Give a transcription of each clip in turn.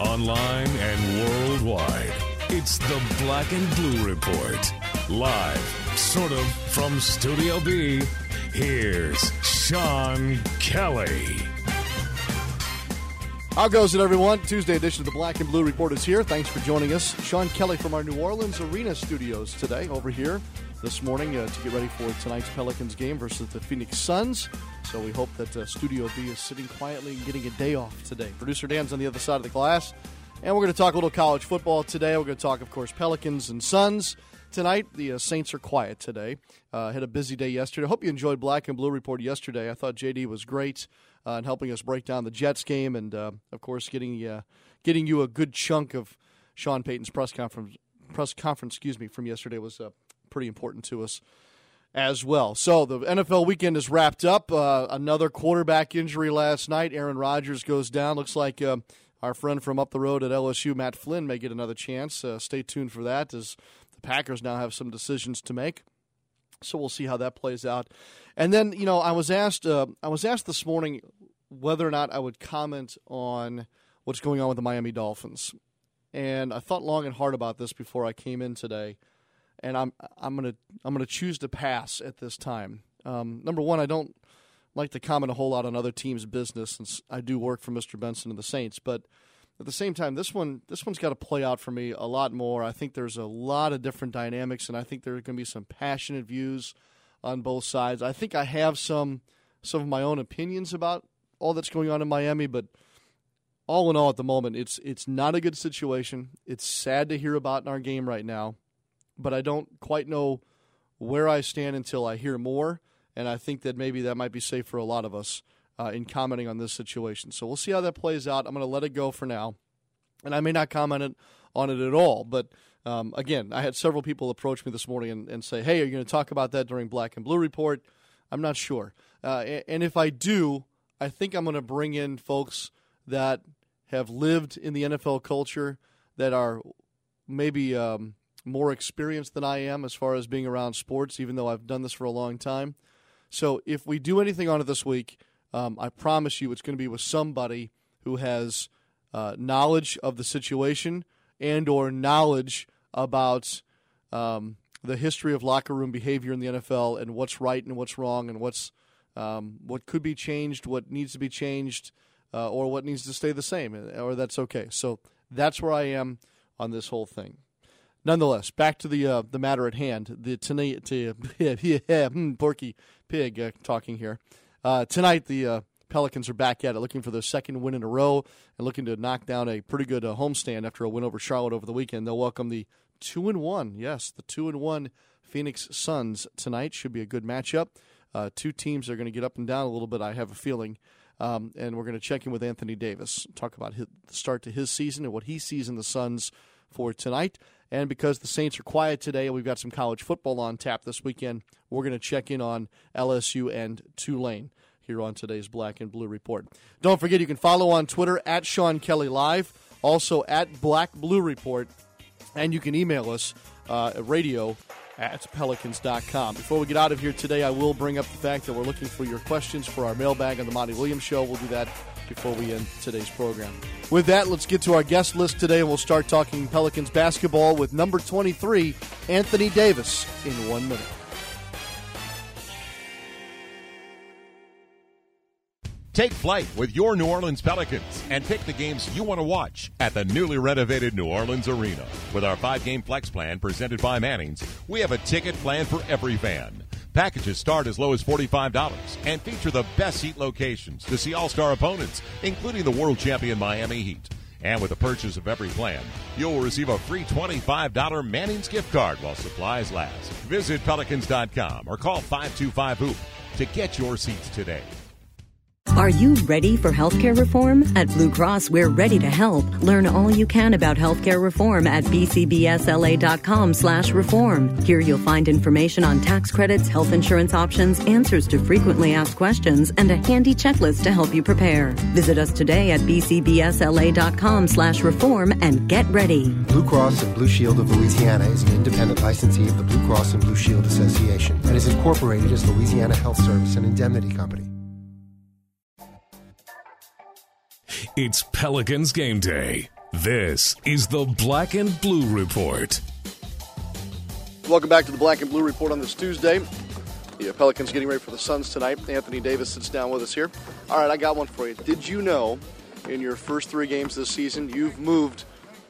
Online and worldwide, it's the Black and Blue Report. Live, sort of, from Studio B, here's Sean Kelly. How goes it, everyone? Tuesday edition of the Black and Blue Report is here. Thanks for joining us. Sean Kelly from our New Orleans Arena studios today, over here this morning uh, to get ready for tonight's Pelicans game versus the Phoenix Suns. So we hope that uh, Studio B is sitting quietly and getting a day off today. Producer Dan's on the other side of the glass. And we're going to talk a little college football today. We're going to talk, of course, Pelicans and Suns. Tonight, the uh, Saints are quiet today. Uh, had a busy day yesterday. Hope you enjoyed Black and Blue Report yesterday. I thought JD was great uh, in helping us break down the Jets game, and uh, of course, getting uh, getting you a good chunk of Sean Payton's press conference. Press conference, excuse me, from yesterday was uh, pretty important to us as well. So the NFL weekend is wrapped up. Uh, another quarterback injury last night. Aaron Rodgers goes down. Looks like uh, our friend from up the road at LSU, Matt Flynn, may get another chance. Uh, stay tuned for that as the Packers now have some decisions to make. So we'll see how that plays out. And then you know I was asked uh, I was asked this morning whether or not I would comment on what's going on with the Miami Dolphins. And I thought long and hard about this before I came in today and I'm I'm gonna I'm gonna choose to pass at this time. Um, number one, I don't like to comment a whole lot on other teams' business since I do work for Mr. Benson and the Saints, but at the same time, this one this one's got to play out for me a lot more. I think there's a lot of different dynamics, and I think there are going to be some passionate views on both sides. I think I have some some of my own opinions about all that's going on in Miami, but all in all, at the moment, it's it's not a good situation. It's sad to hear about in our game right now but I don't quite know where I stand until I hear more. And I think that maybe that might be safe for a lot of us uh, in commenting on this situation. So we'll see how that plays out. I'm going to let it go for now. And I may not comment on it at all. But um, again, I had several people approach me this morning and, and say, hey, are you going to talk about that during Black and Blue Report? I'm not sure. Uh, and if I do, I think I'm going to bring in folks that have lived in the NFL culture that are maybe. Um, more experienced than I am as far as being around sports, even though I've done this for a long time. So if we do anything on it this week, um, I promise you it's going to be with somebody who has uh, knowledge of the situation and or knowledge about um, the history of locker room behavior in the NFL and what's right and what's wrong and what's um, what could be changed, what needs to be changed, uh, or what needs to stay the same, or that's okay. So that's where I am on this whole thing nonetheless, back to the uh, the matter at hand. The tonight, to, hmm, Porky Pig uh, talking here. Uh, tonight, the uh, Pelicans are back at it, looking for their second win in a row and looking to knock down a pretty good uh, homestand after a win over Charlotte over the weekend. They'll welcome the two and one, yes, the two and one Phoenix Suns tonight. Should be a good matchup. Uh, two teams are going to get up and down a little bit. I have a feeling. Um, and we're going to check in with Anthony Davis, talk about his, the start to his season and what he sees in the Suns for tonight. And because the Saints are quiet today we've got some college football on tap this weekend, we're going to check in on LSU and Tulane here on today's Black and Blue Report. Don't forget you can follow on Twitter at Sean Kelly Live, also at Black Blue Report, and you can email us uh, at radio at pelicans.com. Before we get out of here today, I will bring up the fact that we're looking for your questions for our mailbag on the Monty Williams Show. We'll do that before we end today's program. With that, let's get to our guest list today, and we'll start talking Pelicans basketball with number 23, Anthony Davis, in one minute. Take flight with your New Orleans Pelicans and pick the games you want to watch at the newly renovated New Orleans Arena. With our five game flex plan presented by Manning's, we have a ticket plan for every fan. Packages start as low as $45 and feature the best seat locations to see all star opponents, including the world champion Miami Heat. And with the purchase of every plan, you'll receive a free $25 Manning's gift card while supplies last. Visit Pelicans.com or call 525 Hoop to get your seats today. Are you ready for healthcare reform? At Blue Cross, we're ready to help. Learn all you can about healthcare reform at bcbsla.com slash reform. Here you'll find information on tax credits, health insurance options, answers to frequently asked questions, and a handy checklist to help you prepare. Visit us today at bcbsla.com slash reform and get ready. Blue Cross and Blue Shield of Louisiana is an independent licensee of the Blue Cross and Blue Shield Association and is incorporated as Louisiana Health Service and Indemnity Company. It's Pelicans game day. This is the Black and Blue Report. Welcome back to the Black and Blue Report on this Tuesday. The uh, Pelicans getting ready for the Suns tonight. Anthony Davis sits down with us here. All right, I got one for you. Did you know in your first three games this season you've moved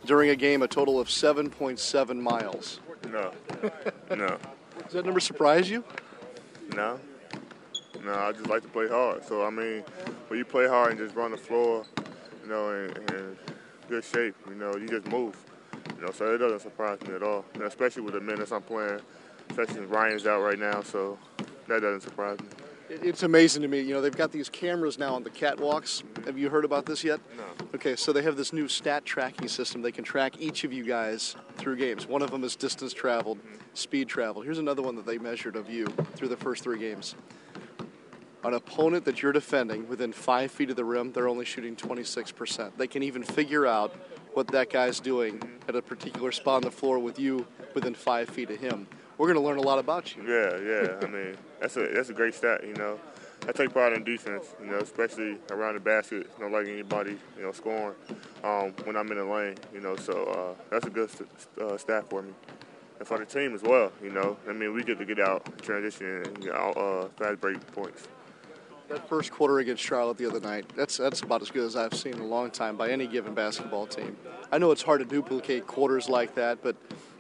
during a game a total of 7.7 miles? No. no. Does that number surprise you? No. No, I just like to play hard. So, I mean, when you play hard and just run the floor, you know, in, in good shape, you know, you just move. You know, so it doesn't surprise me at all. And especially with the minutes I'm playing, especially Ryan's out right now, so that doesn't surprise me. It's amazing to me. You know, they've got these cameras now on the catwalks. Have you heard about this yet? No. Okay, so they have this new stat tracking system. They can track each of you guys through games. One of them is distance traveled, mm-hmm. speed traveled. Here's another one that they measured of you through the first three games. An opponent that you're defending within five feet of the rim, they're only shooting 26%. They can even figure out what that guy's doing at a particular spot on the floor with you within five feet of him. We're going to learn a lot about you. Yeah, yeah. I mean, that's a that's a great stat. You know, I take pride in defense. You know, especially around the basket. Know, like anybody, you know, scoring um, when I'm in the lane. You know, so uh, that's a good st- uh, stat for me. And for the team as well, you know, I mean, we get to get out, transition, and get out uh, fast break points. That first quarter against Charlotte the other night, that's that's about as good as I've seen in a long time by any given basketball team. I know it's hard to duplicate quarters like that, but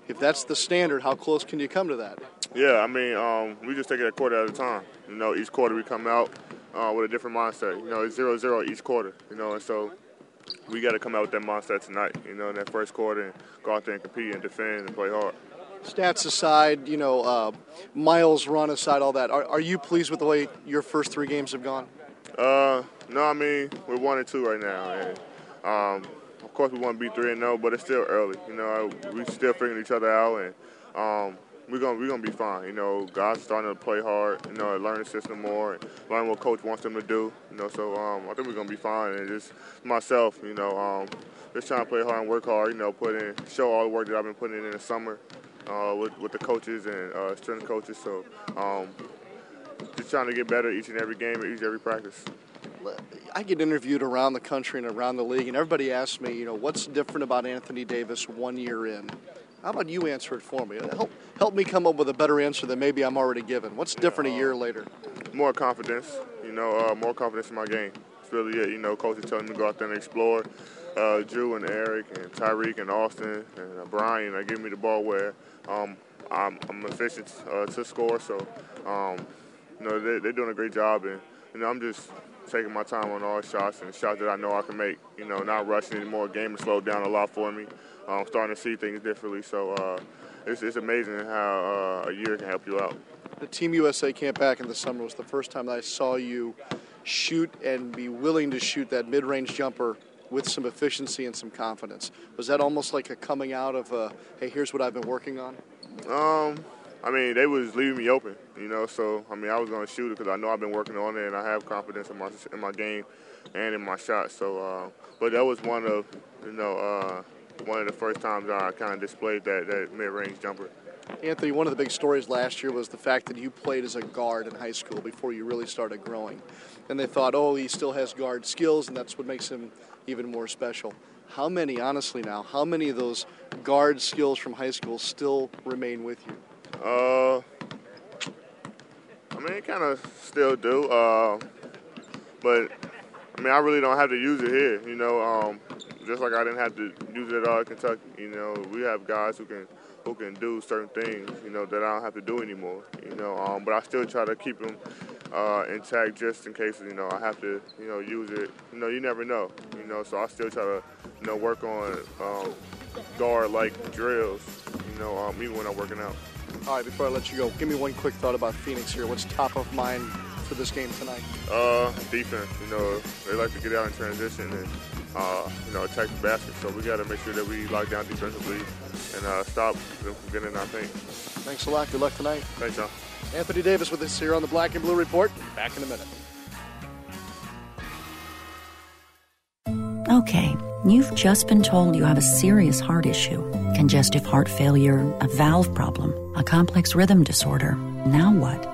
if that's the standard, how close can you come to that? Yeah, I mean, um, we just take it a quarter at a time. You know, each quarter we come out uh, with a different mindset. You know, it's zero zero each quarter. You know, and so we got to come out with that mindset tonight. You know, in that first quarter and go out there and compete and defend and play hard. Stats aside, you know, uh, miles run aside, all that. Are, are you pleased with the way your first three games have gone? Uh, no, I mean we're one and two right now, and um, of course we want to be three and zero, but it's still early. You know, we're still figuring each other out, and um, we're gonna we're gonna be fine. You know, guys starting to play hard. You know, learn the system more, and learn what coach wants them to do. You know, so um, I think we're gonna be fine. And just myself, you know, um, just trying to play hard and work hard. You know, put in show all the work that I've been putting in in the summer uh, with with the coaches and uh, strength coaches. So. Um, just trying to get better each and every game, each and every practice. I get interviewed around the country and around the league, and everybody asks me, you know, what's different about Anthony Davis one year in? How about you answer it for me? Help, help me come up with a better answer than maybe I'm already given. What's different a year later? More confidence, you know, uh, more confidence in my game. It's really it. You know, coaches telling me to go out there and explore. Uh, Jrue and Eric and Tyreke and Austin and uh, Brian are giving me the ball where um, I'm, I'm efficient uh, to score. So, um, you know, they, they're doing a great job, and you know, I'm just taking my time on all shots and shots that I know I can make. You know, not rushing anymore. Game has slowed down a lot for me. I'm starting to see things differently. So uh, it's, it's amazing how uh, a year can help you out. The Team USA camp back in the summer was the first time that I saw you shoot and be willing to shoot that mid-range jumper with some efficiency and some confidence. Was that almost like a coming out of, a, hey, here's what I've been working on? Um, I mean, they was leaving me open, you know. So I mean, I was gonna shoot it because I know I've been working on it and I have confidence in my in my game and in my shot. So, uh, but that was one of, you know, uh, one of the first times I kind of displayed that that mid-range jumper. Anthony, one of the big stories last year was the fact that you played as a guard in high school before you really started growing. And they thought, oh, he still has guard skills, and that's what makes him even more special. How many, honestly now, how many of those guard skills from high school still remain with you? Uh, I mean, kind of still do. Uh, but I mean, I really don't have to use it here. You know, um, just like I didn't have to use it at all in Kentucky. You know, we have guys who can who can do certain things. You know, that I don't have to do anymore. You know, um, but I still try to keep them uh, intact just in case you know I have to you know use it. You know, you never know. You know, so I still try to you know work on um, guard like drills. You know, um, even when I'm working out. All right, before I let you go, give me one quick thought about Phoenix here. What's top of mind for this game tonight? Uh, defense. You know, they like to get out in transition and uh, you know attack the basket. So we got to make sure that we lock down defensively and uh, stop them from getting our thing. Thanks a lot. Good luck tonight. Thanks, John. Anthony Davis with us here on the Black and Blue Report. Back in a minute. Okay, you've just been told you have a serious heart issue congestive heart failure, a valve problem, a complex rhythm disorder. Now what?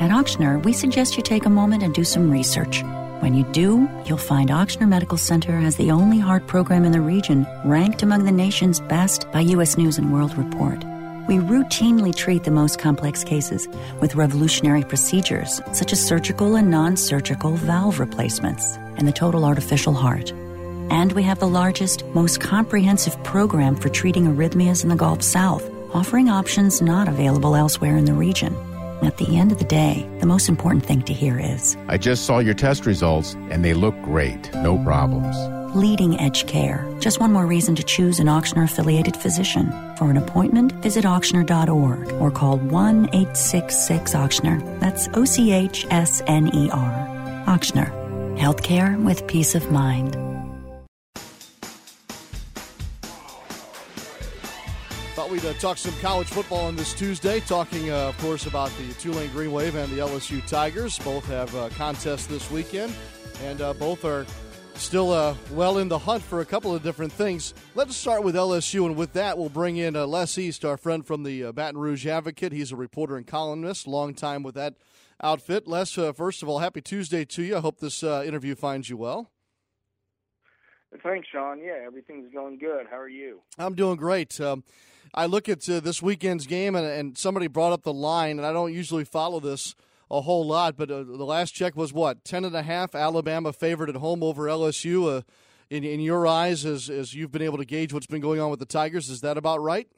At Ochsner, we suggest you take a moment and do some research. When you do, you'll find Ochsner Medical Center has the only heart program in the region ranked among the nation's best by U.S. News and World Report. We routinely treat the most complex cases with revolutionary procedures such as surgical and non surgical valve replacements and the total artificial heart. And we have the largest, most comprehensive program for treating arrhythmias in the Gulf South, offering options not available elsewhere in the region. At the end of the day, the most important thing to hear is I just saw your test results and they look great. No problems. Leading edge care. Just one more reason to choose an Ochsner affiliated physician. For an appointment, visit Ochsner.org or call 1 866 Ochsner. That's O C H S N E R. Ochsner. Healthcare with peace of mind. Thought we'd uh, talk some college football on this Tuesday, talking, uh, of course, about the Tulane Green Wave and the LSU Tigers. Both have uh, contests this weekend, and uh, both are still uh, well in the hunt for a couple of different things. Let's start with LSU, and with that, we'll bring in uh, Les East, our friend from the uh, Baton Rouge Advocate. He's a reporter and columnist, long time with that outfit. Les, uh, first of all, happy Tuesday to you. I hope this uh, interview finds you well. Thanks, Sean. Yeah, everything's going good. How are you? I'm doing great. Um, I look at uh, this weekend's game, and, and somebody brought up the line, and I don't usually follow this a whole lot, but uh, the last check was what ten and a half. Alabama favored at home over LSU. Uh, in in your eyes, as as you've been able to gauge what's been going on with the Tigers, is that about right?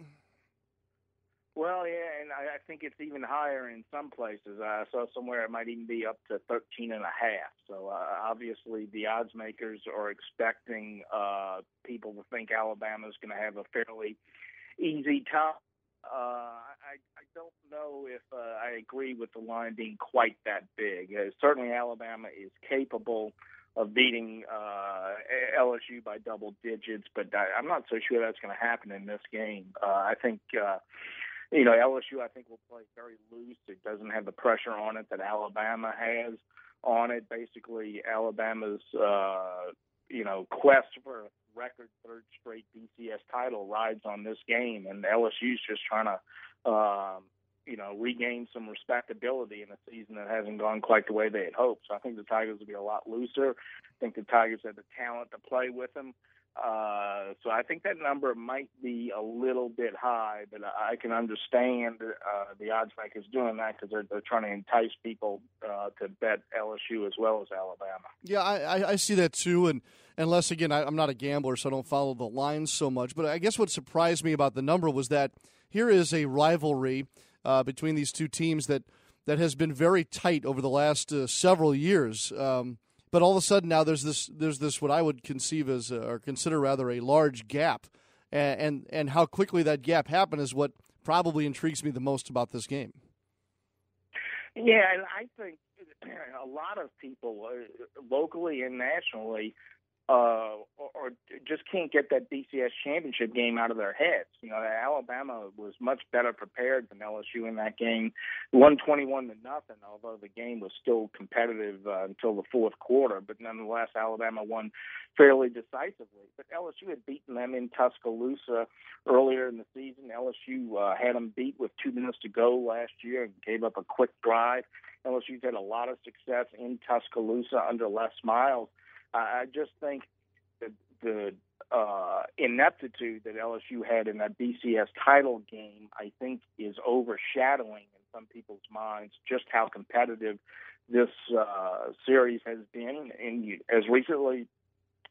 Well, yeah, and I, I think it's even higher in some places. I saw somewhere it might even be up to thirteen and a half. So uh, obviously, the odds makers are expecting uh, people to think Alabama's going to have a fairly easy time. Uh, I, I don't know if uh, I agree with the line being quite that big. Uh, certainly, Alabama is capable of beating uh, LSU by double digits, but I, I'm not so sure that's going to happen in this game. Uh, I think. Uh, you know, LSU I think will play very loose. It doesn't have the pressure on it that Alabama has on it. Basically, Alabama's uh, you know quest for record third straight BCS title rides on this game, and LSU's just trying to um, you know regain some respectability in a season that hasn't gone quite the way they had hoped. So I think the Tigers will be a lot looser. I think the Tigers have the talent to play with them. Uh, so I think that number might be a little bit high, but I can understand uh, the odds makers doing that because they're, they're trying to entice people uh, to bet LSU as well as Alabama. Yeah, I, I see that too, and unless again I, I'm not a gambler, so I don't follow the lines so much. But I guess what surprised me about the number was that here is a rivalry uh, between these two teams that that has been very tight over the last uh, several years. Um, but all of a sudden now there's this there's this what I would conceive as a, or consider rather a large gap, and, and and how quickly that gap happened is what probably intrigues me the most about this game. Yeah, and I think a lot of people, uh, locally and nationally, uh, or, or just can't get that BCS championship game out of their heads. You know, Alabama was much better prepared than LSU in that game, one twenty-one to nothing. Although the game was still competitive uh, until the fourth quarter, but nonetheless, Alabama won fairly decisively. But LSU had beaten them in Tuscaloosa earlier in the season. LSU uh, had them beat with two minutes to go last year and gave up a quick drive. LSU's had a lot of success in Tuscaloosa under Les Miles. I just think that the uh, ineptitude that LSU had in that BCS title game, I think, is overshadowing in some people's minds just how competitive this uh, series has been, and as recently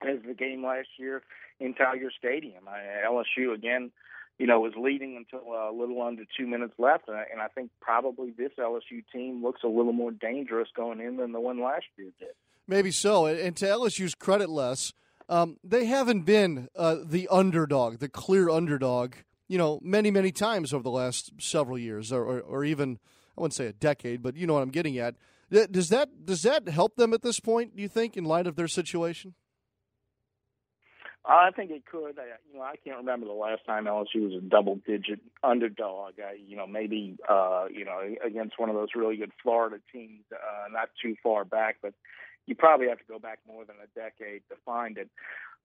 as the game last year in Tiger Stadium. I, LSU again, you know, was leading until a little under two minutes left, and I, and I think probably this LSU team looks a little more dangerous going in than the one last year did. Maybe so. And to LSU's credit, Les um, they haven't been uh, the underdog, the clear underdog, you know, many, many times over the last several years, or, or, or, even, I wouldn't say a decade, but you know what I'm getting at. Does that does that help them at this point? Do you think, in light of their situation? I think it could. I, you know, I can't remember the last time LSU was a double-digit underdog. I, you know, maybe uh, you know against one of those really good Florida teams, uh, not too far back, but you probably have to go back more than a decade to find it.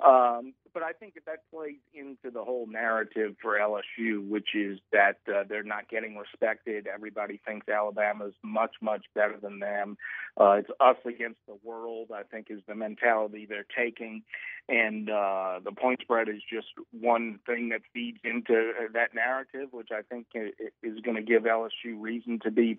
Um, but I think that that plays into the whole narrative for LSU, which is that uh, they're not getting respected. Everybody thinks Alabama's much, much better than them. Uh, it's us against the world, I think, is the mentality they're taking. And uh, the point spread is just one thing that feeds into that narrative, which I think is going to give LSU reason to be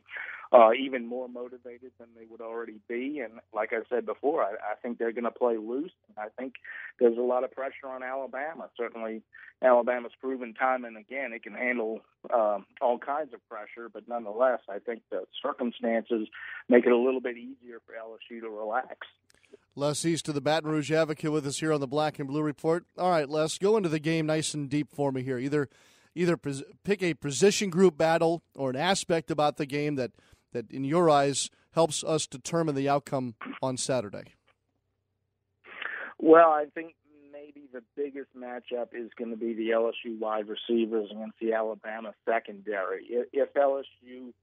uh, even more motivated than they would already be. And like I said before, I, I think they're going to play loose. I think there's a lot of pressure on Alabama. Certainly, Alabama's proven time and again it can handle uh, all kinds of pressure, but nonetheless, I think the circumstances make it a little bit easier for LSU to relax. Les East of the Baton Rouge Advocate with us here on the Black and Blue Report. All right, Les, go into the game nice and deep for me here. Either either pick a position group battle or an aspect about the game that that in your eyes helps us determine the outcome on Saturday. Well, I think maybe the biggest matchup is going to be the LSU wide receivers against the Alabama secondary. If LSU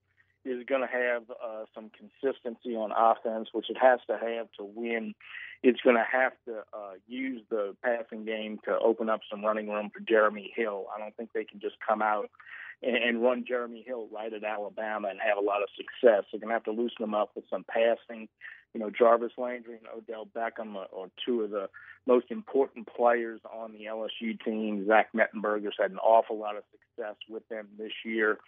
is going to have uh, some consistency on offense, which it has to have to win. It's going to have to uh, use the passing game to open up some running room for Jeremy Hill. I don't think they can just come out and, and run Jeremy Hill right at Alabama and have a lot of success. They're going to have to loosen them up with some passing. You know, Jarvis Landry and Odell Beckham are, are two of the most important players on the LSU team. Zach Mettenberger's had an awful lot of success with them this year.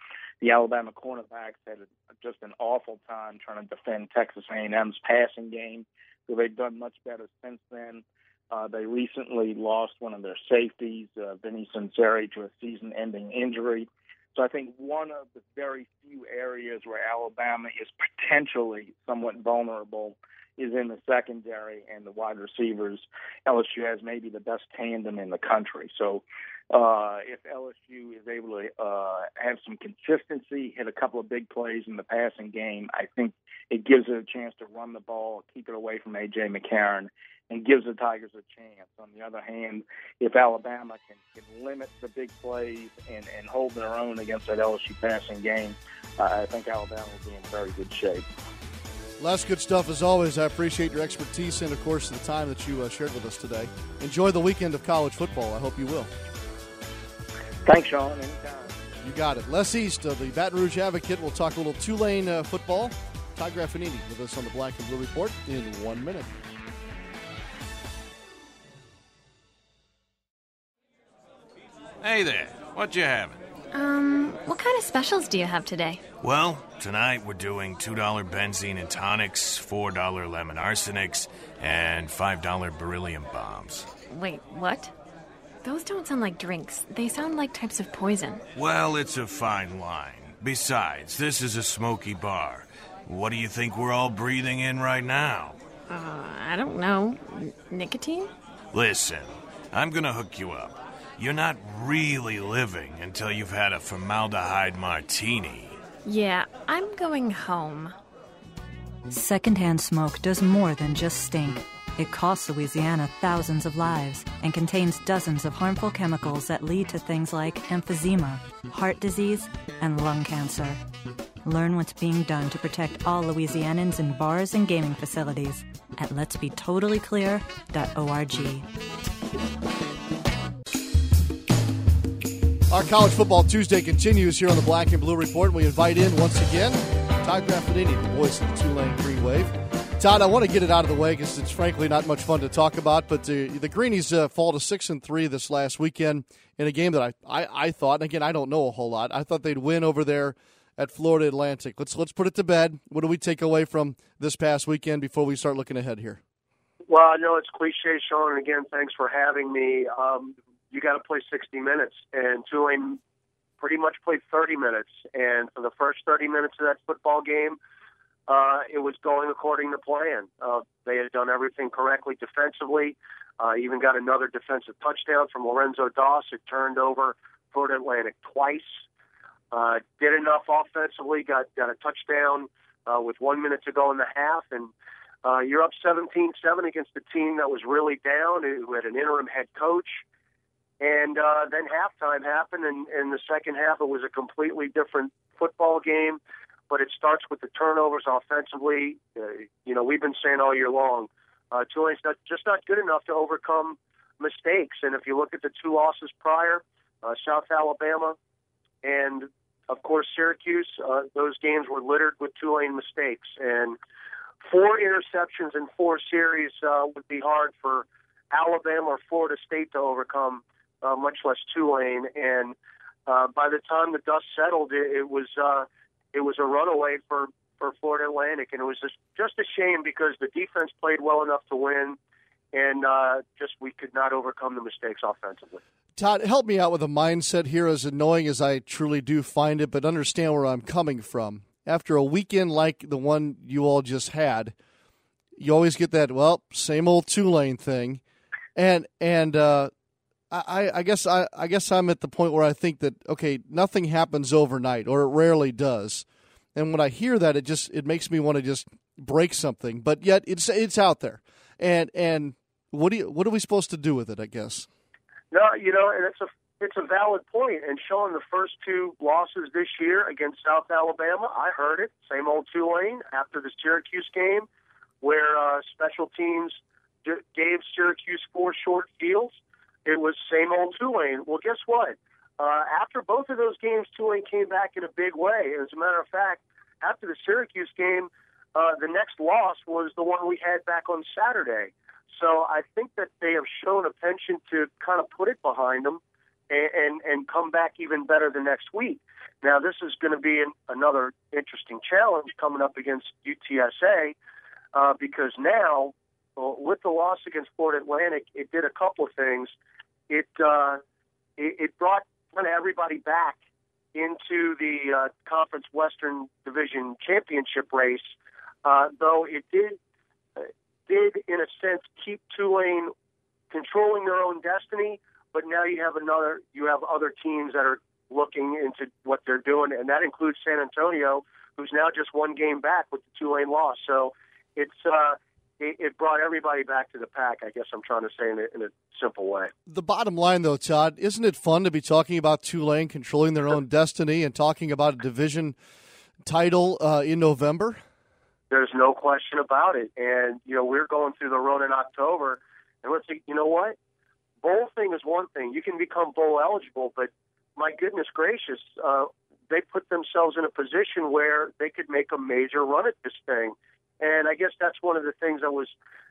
The Alabama cornerbacks had just an awful time trying to defend Texas A&M's passing game, so they've done much better since then. Uh, they recently lost one of their safeties, uh, Vinny Sunseri, to a season-ending injury. So I think one of the very few areas where Alabama is potentially somewhat vulnerable is in the secondary and the wide receivers. LSU has maybe the best tandem in the country. So uh, if LSU is able to uh, have some consistency, hit a couple of big plays in the passing game, I think it gives it a chance to run the ball, keep it away from A.J. McCarron, and gives the Tigers a chance. On the other hand, if Alabama can, can limit the big plays and, and hold their own against that LSU passing game, uh, I think Alabama will be in very good shape. Les good stuff as always. I appreciate your expertise and, of course, the time that you uh, shared with us today. Enjoy the weekend of college football. I hope you will. Thanks, Sean. Anytime. You got it. Les East of the Baton Rouge Advocate. We'll talk a little Tulane uh, football. Ty Graffagnini with us on the Black and Blue Report in one minute. Hey there, what you having? Um, what kind of specials do you have today? Well, tonight we're doing $2 benzene and tonics, $4 lemon arsenics, and $5 beryllium bombs. Wait, what? Those don't sound like drinks. They sound like types of poison. Well, it's a fine line. Besides, this is a smoky bar. What do you think we're all breathing in right now? Uh, I don't know. N- nicotine? Listen, I'm gonna hook you up. You're not really living until you've had a formaldehyde martini. Yeah, I'm going home. Secondhand smoke does more than just stink. It costs Louisiana thousands of lives and contains dozens of harmful chemicals that lead to things like emphysema, heart disease, and lung cancer. Learn what's being done to protect all Louisianans in bars and gaming facilities at letsbetotallyclear.org. Our college football Tuesday continues here on the Black and Blue Report. We invite in once again Todd Graffagnini, the voice of the Tulane Green Wave. Todd, I want to get it out of the way because it's frankly not much fun to talk about. But the, the Greenies uh, fall to six and three this last weekend in a game that I, I, I thought, and again I don't know a whole lot. I thought they'd win over there at Florida Atlantic. Let's let's put it to bed. What do we take away from this past weekend before we start looking ahead here? Well, I know it's cliche, Sean, and again, thanks for having me. Um, you got to play 60 minutes, and Tulane pretty much played 30 minutes. And for the first 30 minutes of that football game, uh, it was going according to plan. Uh, they had done everything correctly defensively. Uh, even got another defensive touchdown from Lorenzo Doss. It turned over Florida Atlantic twice. Uh, did enough offensively. Got got a touchdown uh, with one minute to go in the half, and uh, you're up 17-7 against a team that was really down, who had an interim head coach. And uh, then halftime happened, and in the second half, it was a completely different football game. But it starts with the turnovers offensively. Uh, you know, we've been saying all year long, uh, Tulane's not, just not good enough to overcome mistakes. And if you look at the two losses prior, uh, South Alabama and of course Syracuse, uh, those games were littered with Tulane mistakes. And four interceptions in four series uh, would be hard for Alabama or Florida State to overcome, uh, much less Tulane. And uh, by the time the dust settled, it, it was uh, it was a runaway for for Florida Atlantic, and it was just just a shame because the defense played well enough to win, and uh, just we could not overcome the mistakes offensively. Todd, help me out with a mindset here, as annoying as I truly do find it, but understand where I'm coming from. After a weekend like the one you all just had, you always get that well, same old Tulane thing, and and uh, I, I guess I, I guess I'm at the point where I think that okay, nothing happens overnight, or it rarely does, and when I hear that, it just it makes me want to just break something. But yet it's it's out there, and and what do you, what are we supposed to do with it? I guess. No, you know, and it's a it's a valid point. And showing the first two losses this year against South Alabama, I heard it. Same old Tulane after the Syracuse game, where uh, special teams gave Syracuse four short fields. It was same old Tulane. Well, guess what? Uh, after both of those games, Tulane came back in a big way. As a matter of fact, after the Syracuse game, uh, the next loss was the one we had back on Saturday. So I think that they have shown a penchant to kind of put it behind them and and, and come back even better the next week. Now this is going to be an, another interesting challenge coming up against UTSA uh, because now well, with the loss against Florida Atlantic, it did a couple of things. It uh, it, it brought kind of everybody back into the uh, Conference Western Division championship race, uh, though it did did, in a sense, keep Tulane controlling their own destiny. But now you have another, you have other teams that are looking into what they're doing, and that includes San Antonio, who's now just one game back with the Tulane loss. So it's uh, it, it brought everybody back to the pack. I guess I'm trying to say in a, in a simple way. The bottom line, though, Todd, isn't it fun to be talking about Tulane controlling their own destiny and talking about a division title uh, in November? There's no question about it. And, you know, we're going through the run in October. And let's see, you know what? Bowl thing is one thing. You can become bowl eligible, but my goodness gracious, uh, they put themselves in a position where they could make a major run at this thing. And I guess that's one of the things that was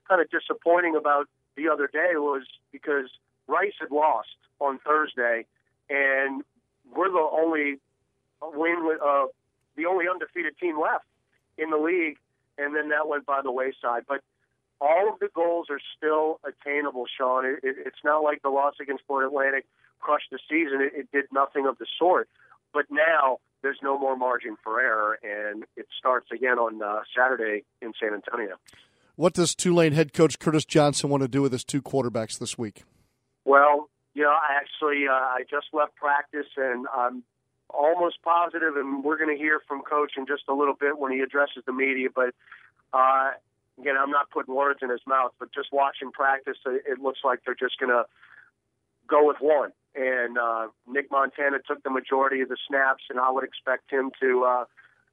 kind of disappointing about the other day was because Rice had lost on Thursday, and we're the only win with uh, the only undefeated team left in the league and then that went by the wayside. But all of the goals are still attainable, Sean. It, it, it's not like the loss against Florida Atlantic crushed the season. It, it did nothing of the sort. But now there's no more margin for error, and it starts again on uh, Saturday in San Antonio. What does Tulane head coach Curtis Johnson want to do with his two quarterbacks this week? Well, you know, I actually uh, I just left practice, and I'm almost positive, and we're going to hear from Coach in just a little bit when he addresses the media. But uh, again, I'm not putting words in his mouth, but just watching practice, it looks like they're just going to go with one. And uh, Nick Montana took the majority of the snaps, and I would expect him to uh,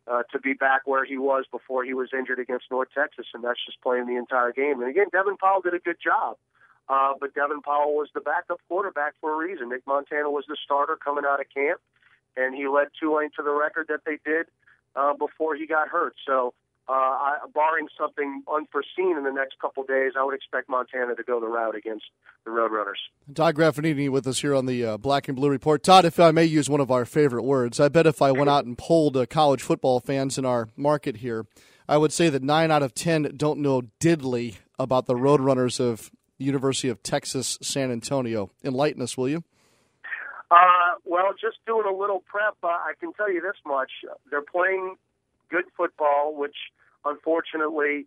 uh, to be back where he was before he was injured against North Texas, and that's just playing the entire game. And again, Devin Powell did a good job. Uh, but Devin Powell was the backup quarterback for a reason. Nick Montana was the starter coming out of camp and he led Tulane to the record that they did uh, before he got hurt. So, uh, I, barring something unforeseen in the next couple of days, I would expect Montana to go the route against the Roadrunners. Todd Graffagnini with us here on the uh, Black and Blue Report. Todd, if I may use one of our favorite words, I bet if I went out and polled uh, college football fans in our market here, I would say that nine out of ten don't know diddly about the Roadrunners of University of Texas San Antonio. Enlighten us, will you? Uh, well, just doing a little prep, uh, I can tell you this much: they're playing good football, which unfortunately,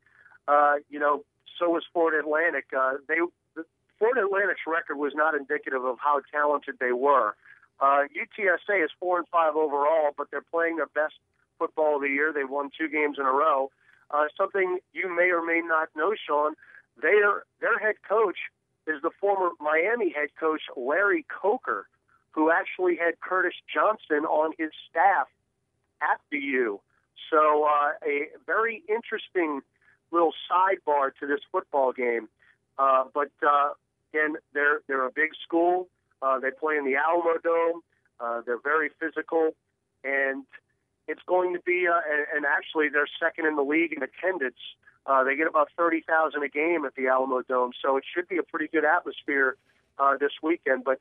uh, you know, so was Florida Atlantic. Uh, they the Florida Atlantic's record was not indicative of how talented they were. Uh, UTSA is four and five overall, but they're playing their best Football of the Year. They won two games in a row. Uh, something you may or may not know, Sean, their their head coach is the former Miami head coach Larry Coker, who actually had Curtis Johnson on his staff at the U. So uh, a very interesting little sidebar to this football game. Uh, but uh, again, they're they're a big school. Uh, they play in the Alamo Dome. Uh, they're very physical, and it's going to be. Uh, and, and actually, they're second in the league in attendance. Uh, they get about thirty thousand a game at the Alamo Dome, so it should be a pretty good atmosphere uh, this weekend. But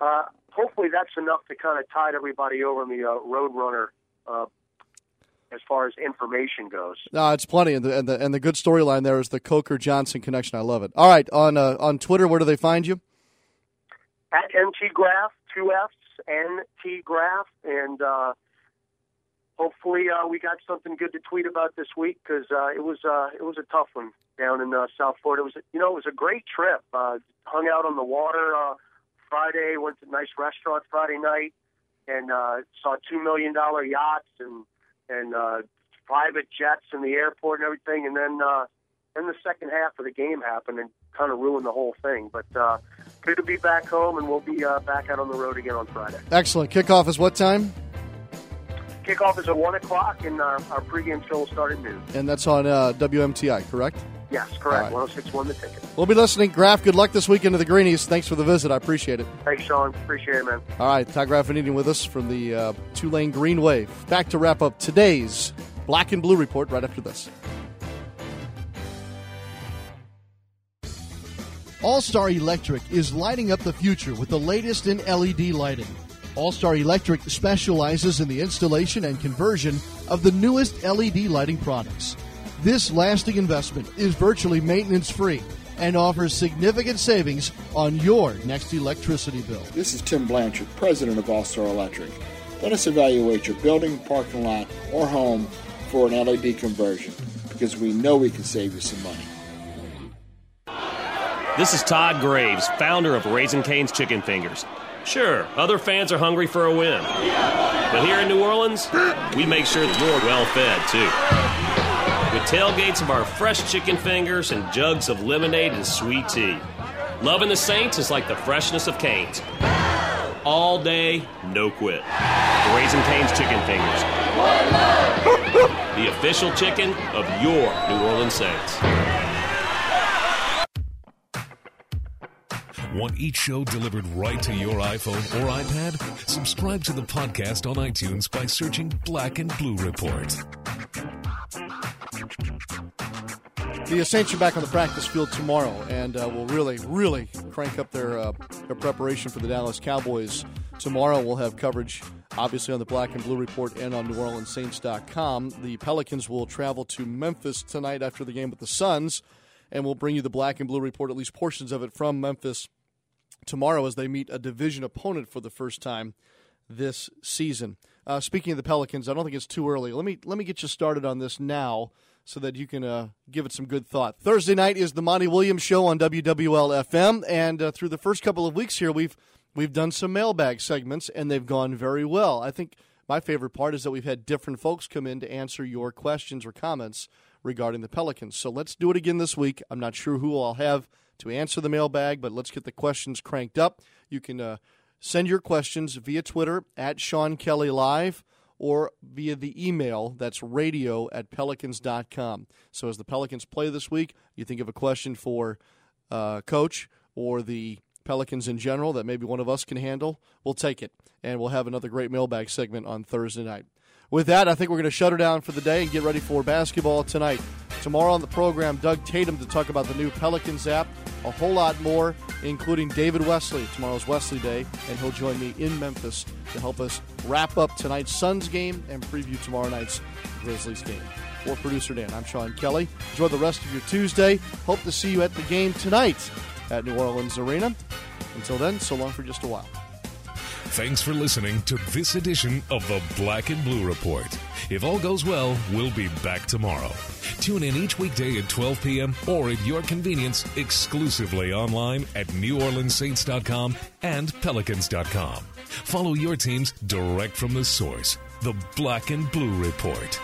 uh, hopefully, that's enough to kind of tide everybody over in the uh, Roadrunner uh, as far as information goes. No, it's plenty, and the and the, and the good storyline there is the Coker Johnson connection. I love it. All right, on uh, on Twitter, where do they find you? At NT Graff, two F's, NT Graff, and uh, hopefully uh, we got something good to tweet about this week because uh, it was uh, it was a tough one down in uh, South Florida. It was you know it was a great trip. Uh, hung out on the water uh, Friday, went to a nice restaurant Friday night, and uh, saw two million dollar yachts and and uh, private jets in the airport and everything. And then uh, then the second half of the game happened and kind of ruined the whole thing. But uh, good to be back home, and we'll be uh, back out on the road again on Friday. Excellent. Kickoff is what time? Kickoff is at one o'clock, and our, our pregame show will start at noon. And that's on uh, WMTI, correct? Yes, correct. One zero six one the ticket. We'll be listening. Graf, good luck this weekend to the Greenies. Thanks for the visit. I appreciate it. Thanks, Sean. Appreciate it, man. All right, Ty Todd Graffagnini with us from the uh, Tulane Green Wave. Back to wrap up today's Black and Blue Report right after this. All Star Electric is lighting up the future with the latest in LED lighting. All Star Electric specializes in the installation and conversion of the newest LED lighting products. This lasting investment is virtually maintenance free and offers significant savings on your next electricity bill. This is Tim Blanchard, president of All Star Electric. Let us evaluate your building, parking lot, or home for an LED conversion because we know we can save you some money. This is Todd Graves, founder of Raising Cane's Chicken Fingers. Sure, other fans are hungry for a win. But here in New Orleans, we make sure that you're well fed, too. Tailgates of our fresh chicken fingers and jugs of lemonade and sweet tea. Loving the Saints is like the freshness of Cane's. All day, no quit. Raising Cane's Chicken Fingers. The official chicken of your New Orleans Saints. Want each show delivered right to your iPhone or iPad? Subscribe to the podcast on iTunes by searching Black and Blue Report. The Saints are back on the practice field tomorrow, and uh, will really, really crank up their uh, their preparation for the Dallas Cowboys. Tomorrow, we'll have coverage, obviously, on the Black and Blue Report and on NewOrleansSaints.com. The Pelicans will travel to Memphis tonight after the game with the Suns, and we'll bring you the Black and Blue Report, at least portions of it, from Memphis tomorrow as they meet a division opponent for the first time this season. Uh, speaking of the Pelicans, I don't think it's too early. Let me let me get you started on this now so that you can uh, give it some good thought. Thursday night is the Monty Williams Show on WWL FM, and uh, through the first couple of weeks here, we've we've done some mailbag segments, and they've gone very well. I think my favorite part is that we've had different folks come in to answer your questions or comments regarding the Pelicans. So let's do it again this week. I'm not sure who I'll have to answer the mailbag, but let's get the questions cranked up. You can uh, send your questions via Twitter at Sean Kelly Live or via the email that's radio at pelicans.com. So as the Pelicans play this week, you think of a question for uh, coach or the Pelicans in general that maybe one of us can handle, we'll take it. And we'll have another great mailbag segment on Thursday night. With that, I think we're going to shut her down for the day and get ready for basketball tonight. Tomorrow on the program, Doug Tatum to talk about the new Pelicans app, a whole lot more, including David Wesley. Tomorrow's Wesley Day, and he'll join me in Memphis to help us wrap up tonight's Suns game and preview tomorrow night's Grizzlies game. For producer Dan, I'm Sean Kelly. Enjoy the rest of your Tuesday. Hope to see you at the game tonight at New Orleans Arena. Until then, so long for just a while. Thanks for listening to this edition of the Black and Blue Report. If all goes well, we'll be back tomorrow. Tune in each weekday at 12 p.m. or at your convenience exclusively online at NewOrleansSaints.com and Pelicans.com. Follow your teams direct from the source The Black and Blue Report.